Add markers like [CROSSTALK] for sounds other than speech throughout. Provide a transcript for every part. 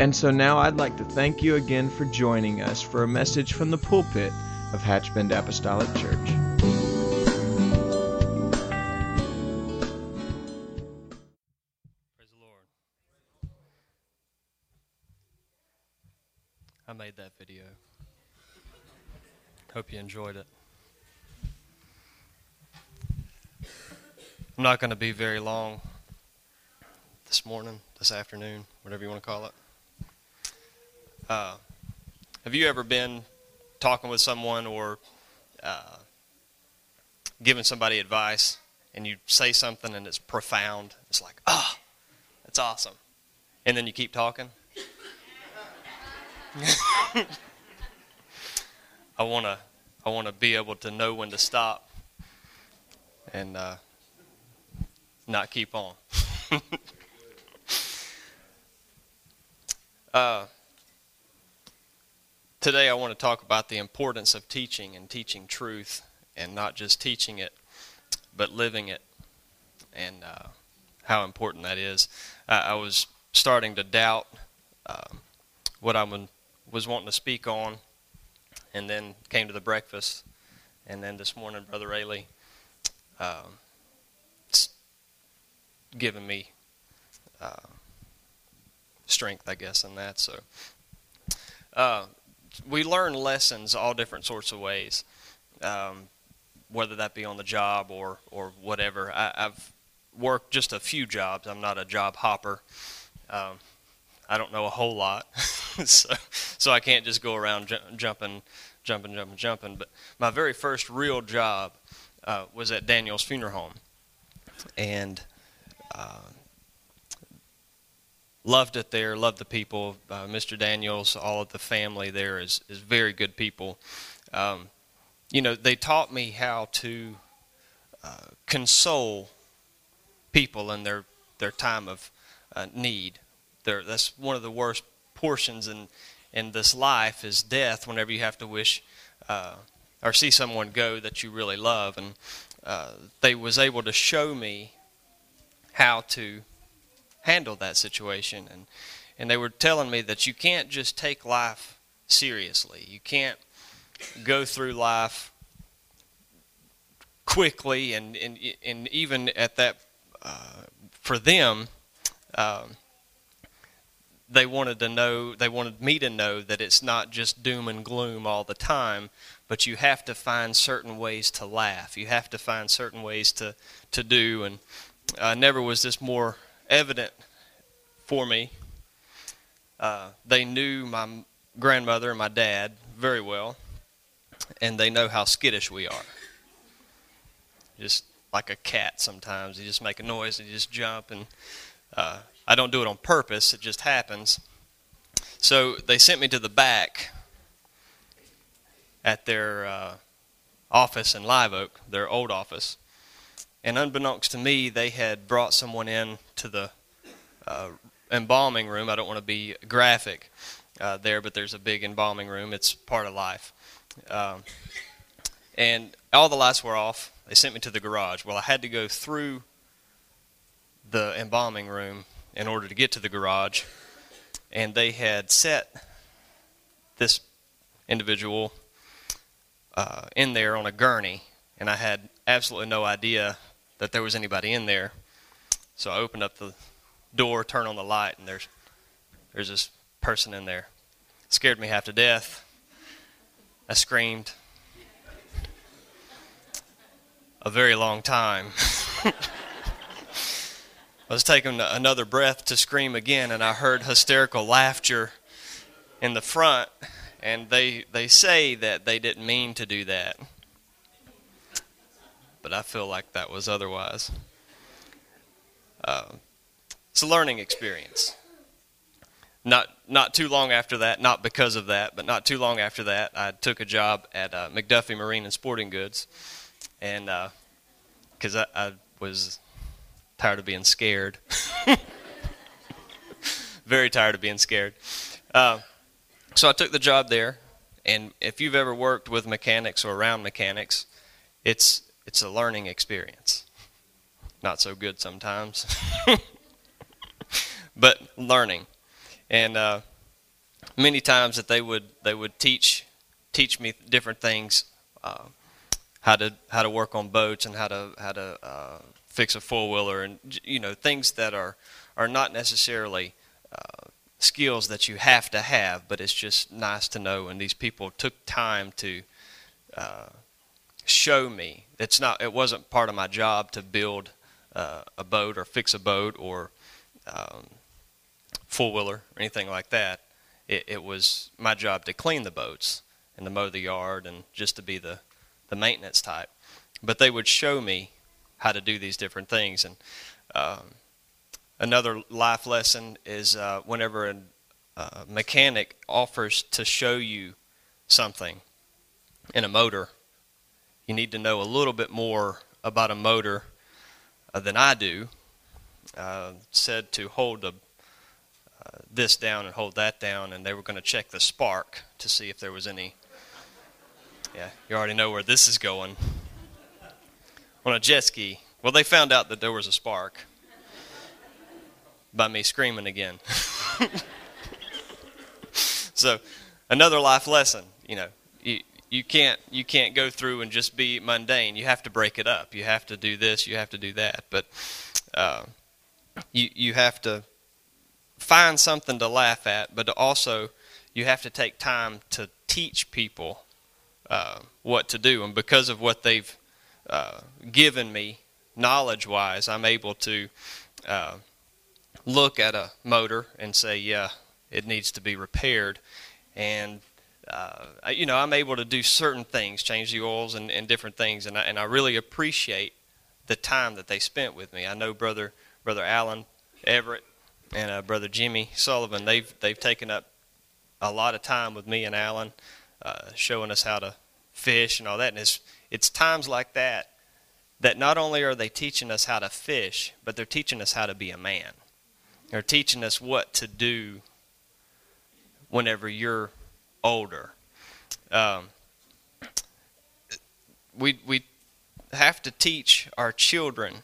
And so now I'd like to thank you again for joining us for a message from the pulpit of Hatchbend Apostolic Church. Praise the Lord. I made that video. Hope you enjoyed it. I'm not going to be very long this morning, this afternoon, whatever you want to call it. Uh, have you ever been talking with someone or uh, giving somebody advice and you say something and it's profound? It's like, ah, oh, that's awesome. And then you keep talking? [LAUGHS] I want to I want to be able to know when to stop and uh, not keep on. [LAUGHS] uh, Today, I want to talk about the importance of teaching and teaching truth, and not just teaching it, but living it, and uh, how important that is. Uh, I was starting to doubt uh, what I was wanting to speak on, and then came to the breakfast, and then this morning, Brother Ailey, um, given me uh, strength, I guess, in that. So. We learn lessons all different sorts of ways, um, whether that be on the job or or whatever. I, have worked just a few jobs. I'm not a job hopper. Um, I don't know a whole lot, [LAUGHS] so so I can't just go around ju- jumping, jumping, jumping, jumping. But my very first real job uh, was at Daniel's Funeral Home, and uh, loved it there. Loved the people. Uh, Mr. Daniels, all of the family there is is very good people. Um, you know, they taught me how to uh, console people in their their time of uh, need. There, that's one of the worst portions in in this life is death. Whenever you have to wish uh, or see someone go that you really love, and uh, they was able to show me how to handle that situation. And, and they were telling me that you can't just take life seriously. You can't go through life quickly and, and, and even at that, uh, for them, um, they wanted to know, they wanted me to know that it's not just doom and gloom all the time, but you have to find certain ways to laugh. You have to find certain ways to, to do. And uh, never was this more evident for me. Uh, they knew my grandmother and my dad very well, and they know how skittish we are. Just like a cat sometimes. You just make a noise and you just jump. And uh, I don't do it on purpose, it just happens. So they sent me to the back at their uh, office in Live Oak, their old office. And unbeknownst to me, they had brought someone in to the uh, embalming room. I don't want to be graphic uh, there, but there's a big embalming room. It's part of life. Um, and all the lights were off. They sent me to the garage. Well, I had to go through the embalming room in order to get to the garage. And they had set this individual uh, in there on a gurney, and I had absolutely no idea that there was anybody in there. So I opened up the door, turn on the light, and there's there's this person in there. It scared me half to death. I screamed a very long time. [LAUGHS] I was taking another breath to scream again, and I heard hysterical laughter in the front. And they, they say that they didn't mean to do that. But I feel like that was otherwise. Uh, it's a learning experience. not not too long after that, not because of that, but not too long after that, I took a job at uh, McDuffie Marine and Sporting Goods, and because uh, I, I was tired of being scared, [LAUGHS] very tired of being scared. Uh, so I took the job there, and if you've ever worked with mechanics or around mechanics, it's it's a learning experience. Not so good sometimes, [LAUGHS] but learning and uh, many times that they would they would teach teach me different things, uh, how to how to work on boats and how to how to uh, fix a four wheeler and you know things that are are not necessarily uh, skills that you have to have, but it's just nice to know. And these people took time to uh, show me. It's not. It wasn't part of my job to build uh, a boat or fix a boat or um, four wheeler or anything like that. It, it, was my job to clean the boats and to mow the yard and just to be the, the maintenance type. But they would show me how to do these different things. And um, another life lesson is uh, whenever a uh, mechanic offers to show you something in a motor, you need to know a little bit more about a motor than I do. Uh, said to hold a this down and hold that down, and they were going to check the spark to see if there was any. Yeah, you already know where this is going. On a jet ski, well, they found out that there was a spark by me screaming again. [LAUGHS] so, another life lesson, you know, you, you can't you can't go through and just be mundane. You have to break it up. You have to do this. You have to do that. But uh, you you have to find something to laugh at, but also you have to take time to teach people uh, what to do. And because of what they've uh, given me knowledge wise, I'm able to uh, look at a motor and say, yeah, it needs to be repaired. And uh, you know, I'm able to do certain things, change the oils and, and different things, and I, and I really appreciate the time that they spent with me. I know brother brother Allen Everett and uh, brother Jimmy Sullivan. They've they've taken up a lot of time with me and Alan, uh, showing us how to fish and all that. And it's it's times like that that not only are they teaching us how to fish, but they're teaching us how to be a man. They're teaching us what to do whenever you're older. Um, we we have to teach our children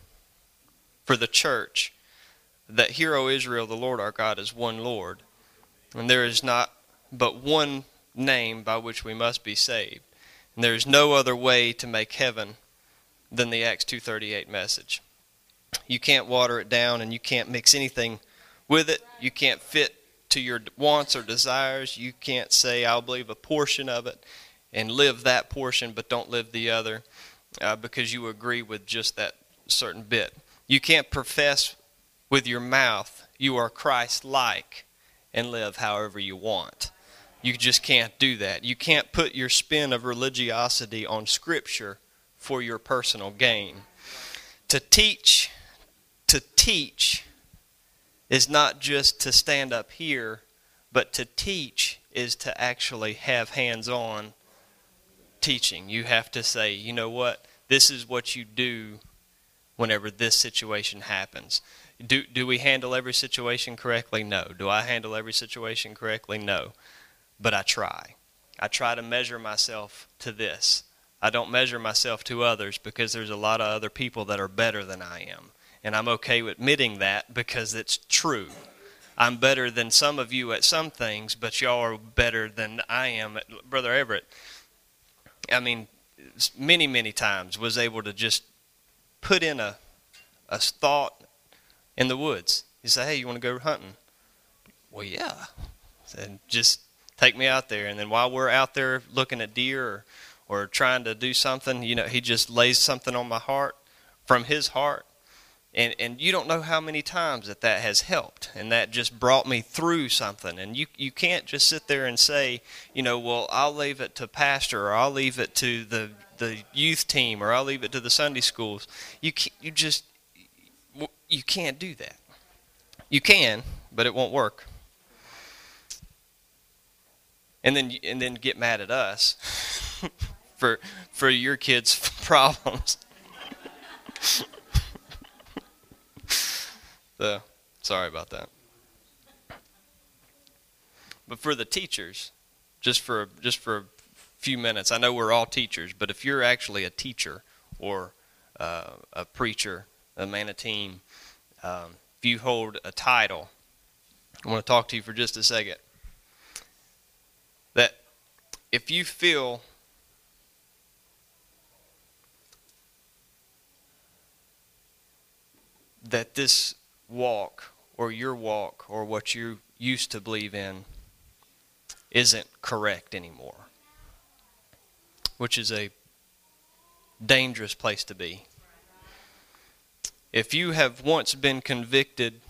for the church that Hear, O Israel, the Lord our God is one Lord, and there is not but one name by which we must be saved. And there is no other way to make heaven than the Acts 2:38 message. You can't water it down and you can't mix anything with it. You can't fit to your wants or desires. You can't say I'll believe a portion of it and live that portion but don't live the other uh, because you agree with just that certain bit. You can't profess with your mouth you are Christ like and live however you want. You just can't do that. You can't put your spin of religiosity on Scripture for your personal gain. To teach, to teach is not just to stand up here, but to teach is to actually have hands on teaching. You have to say, you know what, this is what you do whenever this situation happens. Do, do we handle every situation correctly? No. Do I handle every situation correctly? No. But I try. I try to measure myself to this. I don't measure myself to others because there's a lot of other people that are better than I am. And I'm okay with admitting that because it's true. I'm better than some of you at some things, but y'all are better than I am. At, Brother Everett, I mean, many, many times was able to just put in a, a thought in the woods. You say, hey, you want to go hunting? Well, yeah. And just take me out there. And then while we're out there looking at deer or, or trying to do something, you know, he just lays something on my heart from his heart. And, and you don't know how many times that that has helped and that just brought me through something and you you can't just sit there and say you know well I'll leave it to pastor or I'll leave it to the the youth team or I'll leave it to the Sunday schools you you just you can't do that. You can, but it won't work. and then and then get mad at us [LAUGHS] for for your kids' [LAUGHS] problems. [LAUGHS] so, sorry about that. But for the teachers, just for just for a few minutes, I know we're all teachers, but if you're actually a teacher or uh, a preacher, a man of team, um, if you hold a title, I want to talk to you for just a second. That if you feel that this walk or your walk or what you used to believe in isn't correct anymore, which is a dangerous place to be. If you have once been convicted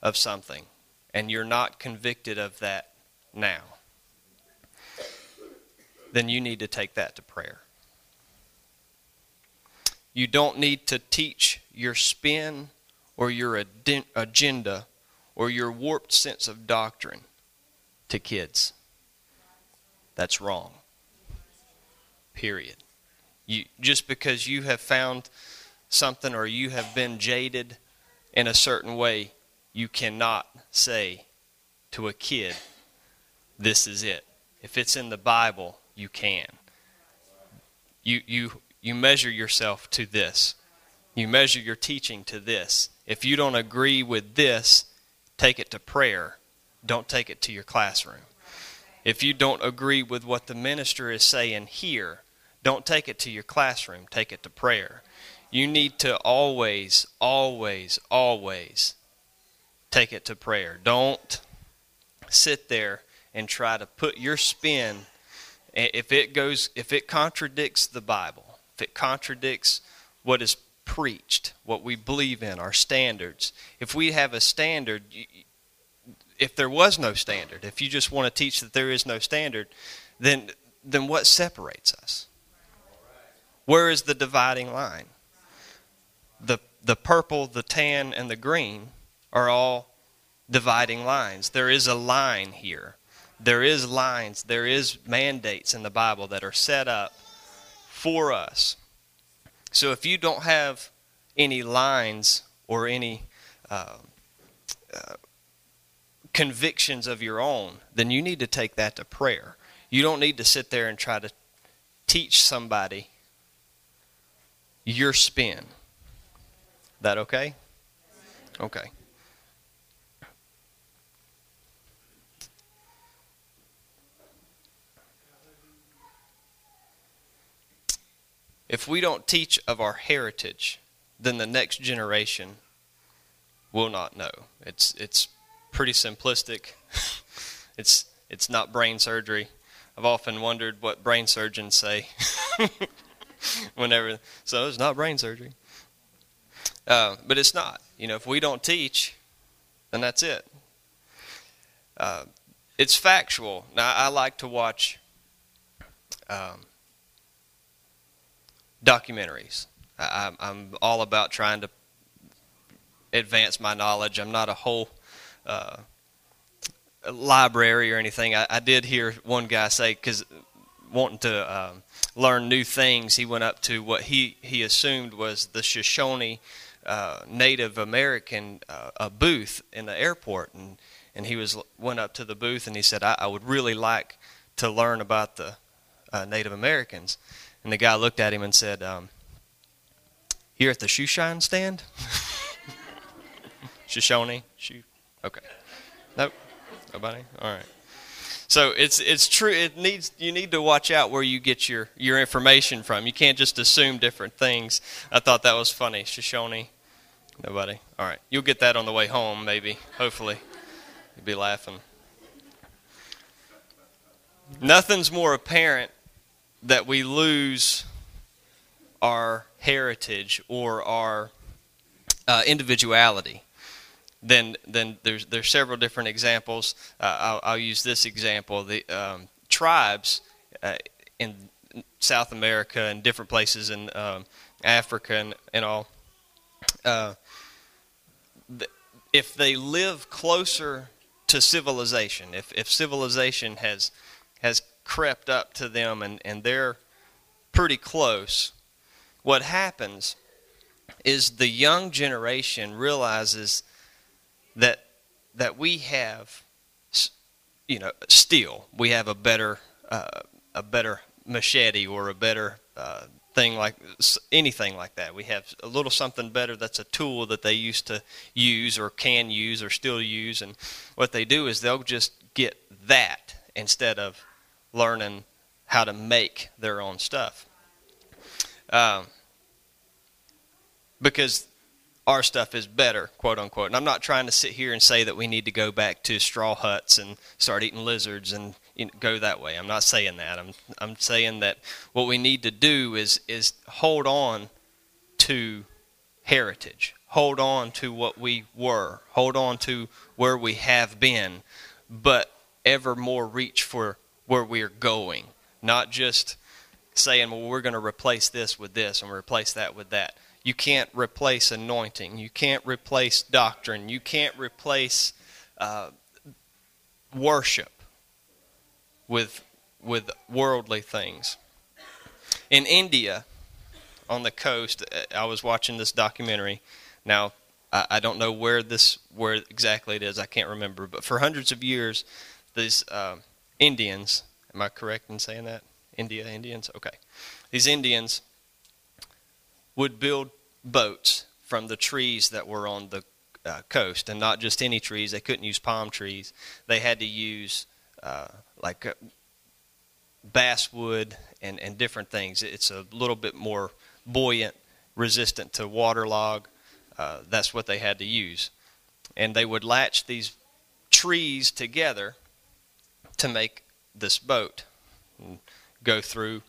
of something and you're not convicted of that now, then you need to take that to prayer. You don't need to teach your spin or your agenda or your warped sense of doctrine to kids. That's wrong. Period. You, just because you have found something or you have been jaded in a certain way, you cannot say to a kid, This is it. If it's in the Bible, you can. You, you, you measure yourself to this. You measure your teaching to this. If you don't agree with this, take it to prayer. Don't take it to your classroom. If you don't agree with what the minister is saying here, don't take it to your classroom. Take it to prayer. You need to always, always, always take it to prayer. Don't sit there and try to put your spin if it goes if it contradicts the Bible, it contradicts what is preached, what we believe in, our standards. If we have a standard, if there was no standard, if you just want to teach that there is no standard, then then what separates us? Where is the dividing line? The the purple, the tan, and the green are all dividing lines. There is a line here. There is lines, there is mandates in the Bible that are set up for us. So if you don't have any lines or any uh, uh, convictions of your own, then you need to take that to prayer. You don't need to sit there and try to teach somebody your spin. That okay? Okay. If we don't teach of our heritage, then the next generation will not know. It's it's pretty simplistic. [LAUGHS] it's it's not brain surgery. I've often wondered what brain surgeons say [LAUGHS] whenever. So it's not brain surgery. Uh, but it's not. You know, if we don't teach, then that's it. Uh, it's factual. Now, I like to watch um, documentaries. I, am all about trying to advance my knowledge. I'm not a whole uh, library or anything. I, I, did hear one guy say because wanting to um, learn new things, he went up to what he he assumed was the Shoshone uh, Native American uh, a booth in the airport, and and he was went up to the booth and he said, I, I would really like to learn about the uh, Native Americans. And the guy looked at him and said, um, Here at the shoe shine stand? [LAUGHS] Shoshone? Shoe? Okay. Nope. Nobody? All right. So it's it's true. It needs you need to watch out where you get your your information from. You can't just assume different things. I thought that was funny. Shoshone. Nobody. All right. You'll get that on the way home, maybe. Hopefully, you'll be laughing. Nothing's more apparent that we lose our heritage or our uh, individuality, then then there's there's several different examples. Uh, I'll, I'll, use this example: the um, tribes uh, in South America and different places in um, Africa and, and all. Uh, if they live closer to civilization. If if civilization has crept up to them and, and they're pretty close, what happens is the young generation realizes that that we have you know steel. We have a better uh, a better machete or a better uh, thing like anything like that. We have a little something better that's a tool that they used to use or can use or still use. And what they do is they'll just get that instead of learning how to make their own stuff um, because our stuff is better, quote unquote. And I'm not trying to sit here and say that we need to go back to straw huts and start eating lizards and you know, go that way. I'm not saying that. I'm I'm saying that what we need to do is is hold on to heritage. Hold on to what we were. Hold on to where we have been, but ever more reach for where we're going. Not just saying, well, we're going to replace this with this and replace that with that you can't replace anointing. You can't replace doctrine. You can't replace uh, worship with, with worldly things. In India, on the coast, I was watching this documentary. Now, I, don't know where this where exactly it is. I can't remember. But for hundreds of years, these uh, Indians. Am I correct in saying that? India Indians. Okay, these Indians would build boats from the trees that were on the uh, coast, and not just any trees. They couldn't use palm trees. They had to use uh, like uh, basswood and, and different things. It's a little bit more buoyant, resistant to waterlog. Uh, that's what they had to use. And they would latch these trees together to make this boat go through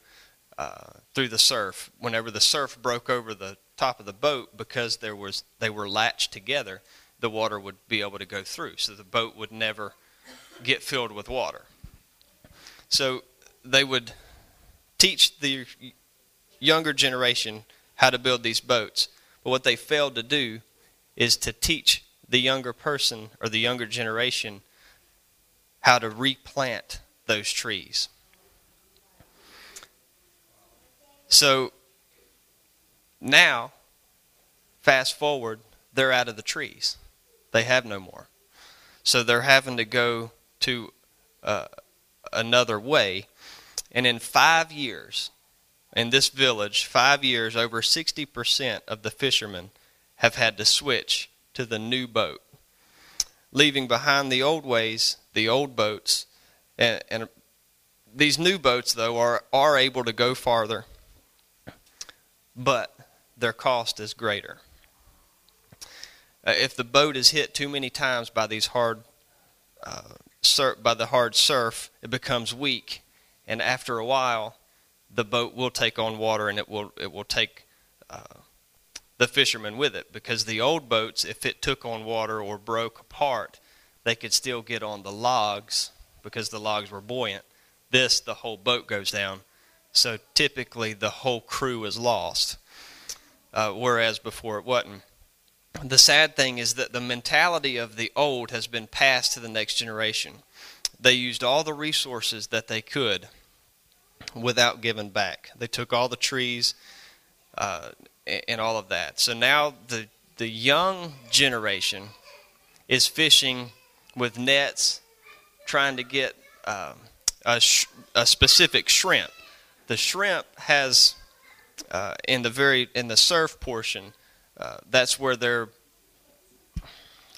uh, through the surf. Whenever the surf broke over the top of the boat because there was they were latched together, the water would be able to go through. So the boat would never get filled with water. So they would teach the younger generation how to build these boats. But what they failed to do is to teach the younger person or the younger generation how to replant those trees. So now, fast forward, they're out of the trees. They have no more. So they're having to go to uh, another way. And in five years, in this village, five years, over 60% of the fishermen have had to switch to the new boat, leaving behind the old ways, the old boats. And, and these new boats, though, are, are able to go farther. But their cost is greater. Uh, if the boat is hit too many times by these hard uh, sur- by the hard surf, it becomes weak, and after a while, the boat will take on water, and it will it will take uh, the fishermen with it. Because the old boats, if it took on water or broke apart, they could still get on the logs because the logs were buoyant. This, the whole boat goes down. So typically, the whole crew is lost uh, whereas before it wasn't. The sad thing is that the mentality of the old has been passed to the next generation. They used all the resources that they could without giving back. They took all the trees uh, and all of that. So now the the young generation is fishing with nets, trying to get uh, a, sh- a specific shrimp. The shrimp has uh, in the very in the surf portion, uh, that's where their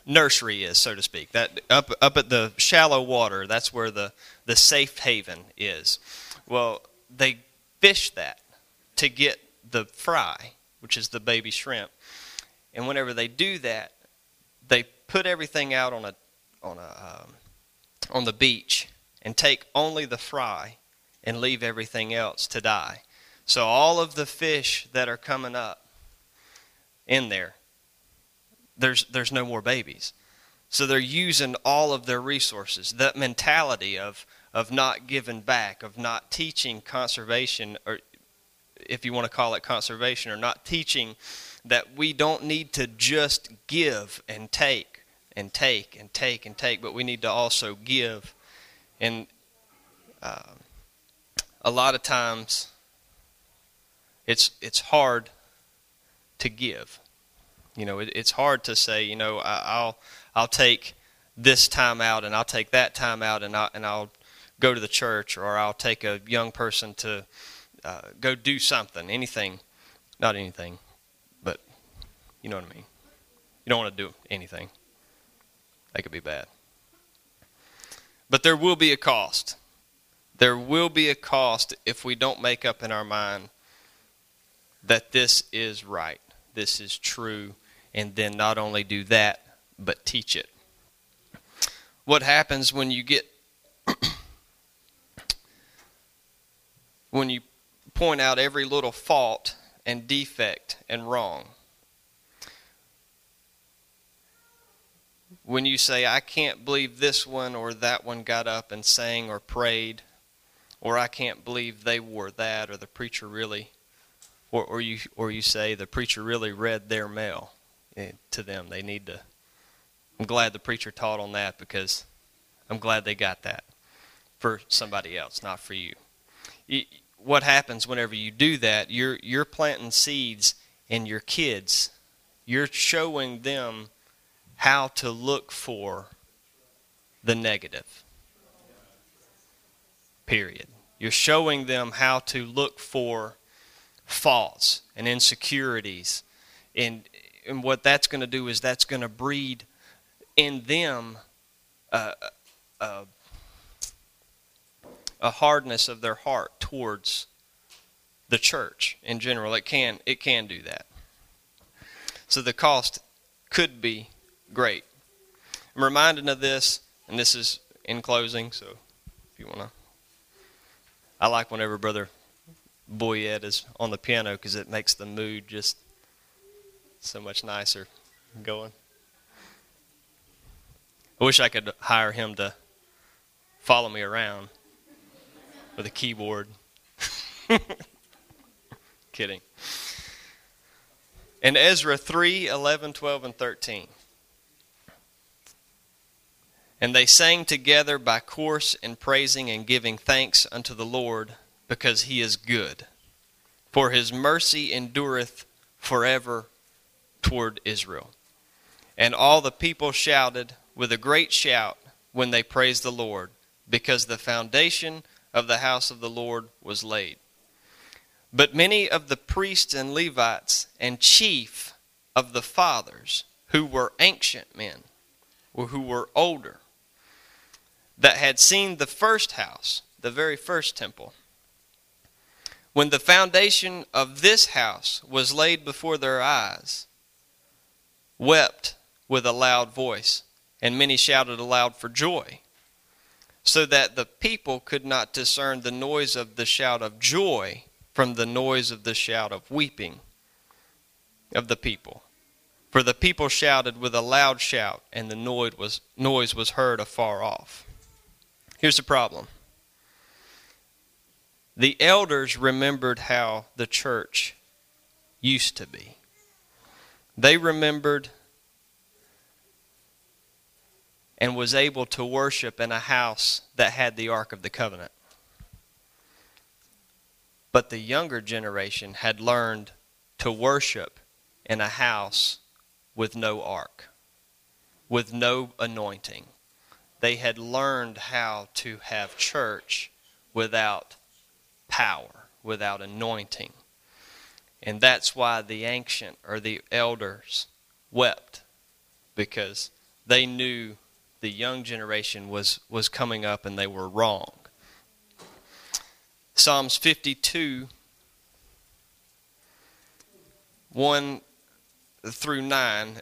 nursery is, so to speak. That up up at the shallow water, that's where the the safe haven is. Well, they fish that to get the fry, which is the baby shrimp, and whenever they do that, they put everything out on a on a um, on the beach and take only the fry and leave everything else to die. So all of the fish that are coming up in there, there's there's no more babies. So they're using all of their resources. That mentality of of not giving back, of not teaching conservation, or if you want to call it conservation, or not teaching that we don't need to just give and take and take and take and take, but we need to also give. And uh, a lot of times, it's it's hard to give. You know, it, it's hard to say. You know, I, will I'll take this time out and I'll take that time out and I and I'll go to the church or I'll take a young person to uh, go do something, anything, not anything, but you know what I mean. You don't want to do anything. That could be bad. But there will be a cost. There will be a cost if we don't make up in our mind that this is right, this is true, and then not only do that, but teach it. What happens when you get [CLEARS THROAT] when you point out every little fault and defect and wrong? When you say, I can't believe this one or that one got up and sang or prayed, or I can't believe they wore that, or the preacher really, or, or you or you say the preacher really read their mail eh, to them. They need to I'm glad the preacher taught on that because I'm glad they got that for somebody else, not for you. What happens whenever you do that? You're you're planting seeds in your kids. You're showing them how to look for the negative. Period. You're showing them how to look for faults and insecurities. And, and what that's going to do is that's going to breed in them uh, uh, a hardness of their heart towards the church in general. It can it can do that. So the cost could be great. I'm reminded of this, and this is in closing. So if you want to, I like whenever Brother Boyette is on the piano because it makes the mood just so much nicer going. I wish I could hire him to follow me around a keyboard. [LAUGHS] Kidding. In Ezra 3 11, 12, and 13. And they sang together by course in praising and giving thanks unto the Lord, because he is good. For his mercy endureth forever toward Israel. And all the people shouted, with a great shout when they praised the Lord, because the foundation of the house of the Lord was laid. But many of the priests and Levites and chief of the fathers, who were ancient men, or who were older, that had seen the first house, the very first temple, when the foundation of this house was laid before their eyes, wept with a loud voice and many shouted aloud for joy, so that the people could not discern the noise of the shout of joy from the noise of the shout of weeping of the people. For the people shouted with a loud shout, and the noise was, heard afar off. Here's the problem the elders remembered how the church used to be. They remembered and was able to worship in a house that had the Ark of the Covenant. But the younger generation had learned to worship in a house with no ark, with no anointing. They had learned how to have church without power, without anointing. And that's why the ancient or the elders wept, because they knew the young generation was, was coming up and they were wrong. Psalms 52, 1 through 9.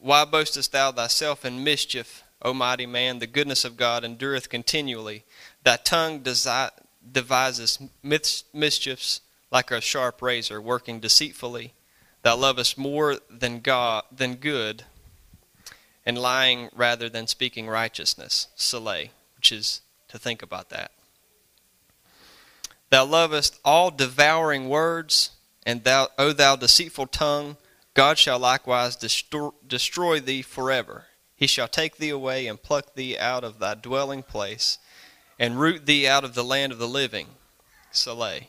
Why boastest thou thyself in mischief, O mighty man? The goodness of God endureth continually. Thy tongue devises mischiefs like a sharp razor, working deceitfully. Thou lovest more than God than good and lying rather than speaking righteousness, Selah, which is to think about that. Thou lovest all devouring words, and thou, O thou deceitful tongue, God shall likewise destroy, destroy thee forever. He shall take thee away and pluck thee out of thy dwelling place, and root thee out of the land of the living. Selah.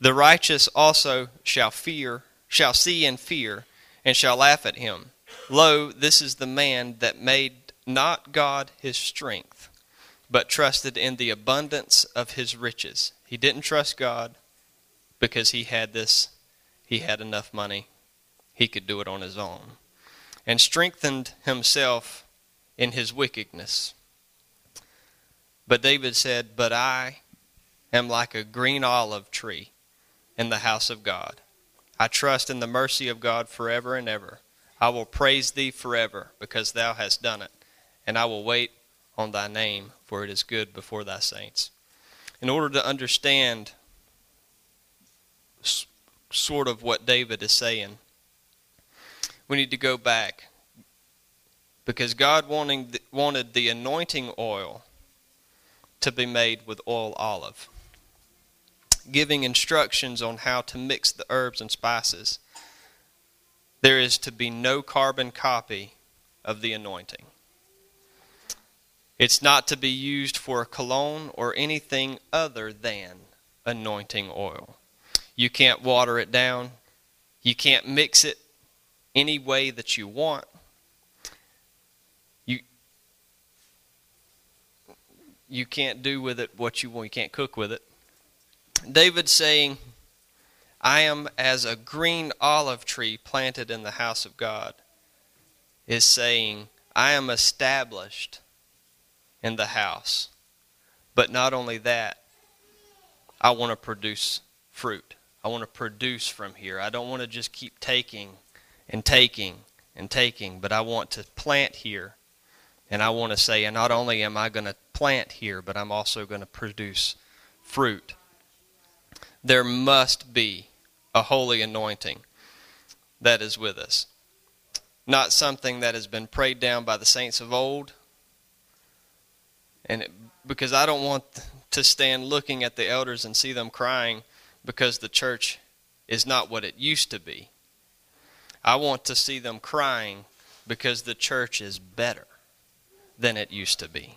The righteous also shall fear, shall see and fear, and shall laugh at him. Lo, this is the man that made not God his strength, but trusted in the abundance of his riches. He didn't trust God because he had this, he had enough money. He could do it on his own and strengthened himself in his wickedness. But David said, But I am like a green olive tree in the house of God. I trust in the mercy of God forever and ever. I will praise thee forever because thou hast done it, and I will wait on thy name, for it is good before thy saints. In order to understand sort of what David is saying, we need to go back because God wanting wanted the anointing oil to be made with oil olive, giving instructions on how to mix the herbs and spices. There is to be no carbon copy of the anointing. It's not to be used for a cologne or anything other than anointing oil. You can't water it down. You can't mix it any way that you want. You you can't do with it what you want. You can't cook with it. David saying, I am as a green olive tree planted in the house of God, is saying, I am established in the house. But not only that, I want to produce fruit. I want to produce from here. I don't want to just keep taking and taking and taking, but I want to plant here. And I want to say, and not only am I going to plant here, but I'm also going to produce fruit. There must be a holy anointing that is with us. Not something that has been prayed down by the saints of old. And it, because I don't want to stand looking at the elders and see them crying because the church is not what it used to be. I want to see them crying because the church is better than it used to be.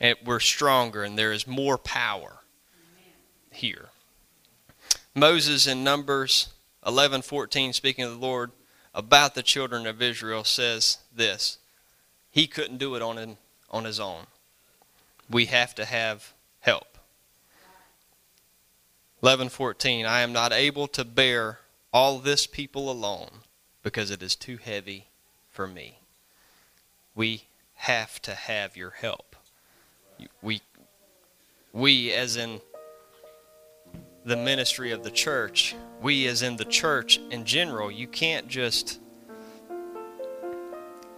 And we're stronger and there is more power here. Moses in Numbers 11:14 speaking of the Lord about the children of Israel says this. He couldn't do it on on his own. We have to have help. 11:14 I am not able to bear all this people alone because it is too heavy for me. We have to have your help. We, we as in the ministry of the church, we as in the church in general, you can't just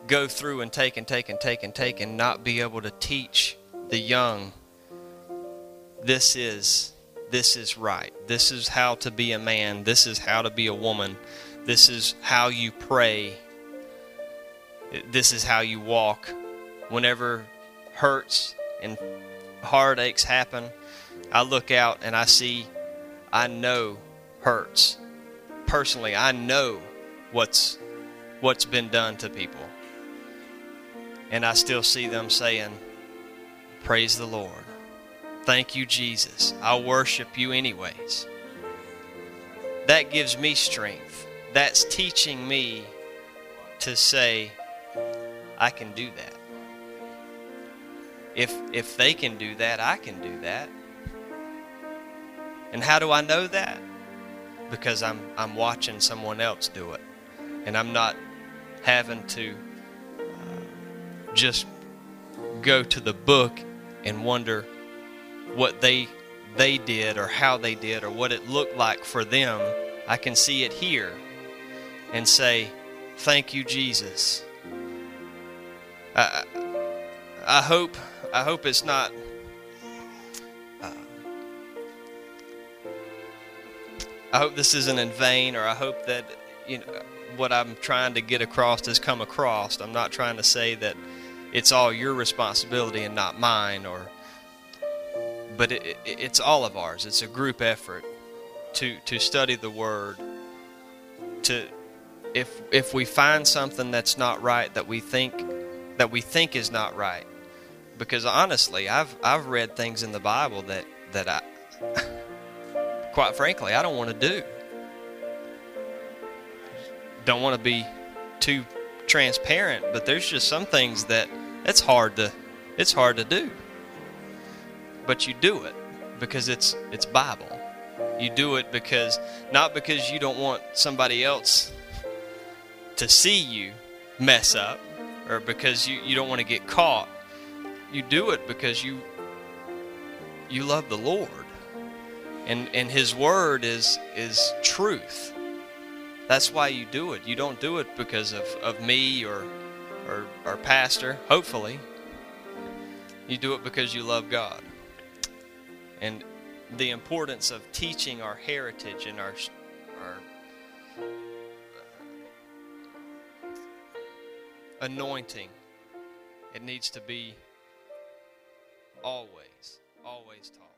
go through and take and take and take and take and not be able to teach the young this is this is right. This is how to be a man. This is how to be a woman. This is how you pray. This is how you walk. Whenever hurts and heartaches happen, I look out and I see, I know hurts. Personally, I know what's what's been done to people. And I still see them saying, Praise the Lord. Thank you, Jesus. I worship you anyways. That gives me strength that's teaching me to say, I can do that. If, if they can do that, I can do that. And how do I know that? Because I'm, I'm watching someone else do it. And I'm not having to uh, just go to the book and wonder what they they did or how they did or what it looked like for them. I can see it here and say, Thank you, Jesus. I, I hope I hope it's not I hope this isn't in vain or I hope that you know what I'm trying to get across has come across. I'm not trying to say that it's all your responsibility and not mine or but it, it, it's all of ours. It's a group effort to to study the word to if if we find something that's not right that we think that we think is not right. Because honestly, I've I've read things in the Bible that that I quite frankly I don't want to do. Don't want to be too transparent, but there's just some things that it's hard to it's hard to do. But you do it because it's it's Bible. You do it because not because you don't want somebody else to see you mess up or because you, you don't want to get caught. You do it because you you love the Lord. And and his word is is truth. That's why you do it. You don't do it because of, of me or or our pastor, hopefully. You do it because you love God. And the importance of teaching our heritage and our our uh, anointing. It needs to be always, always taught.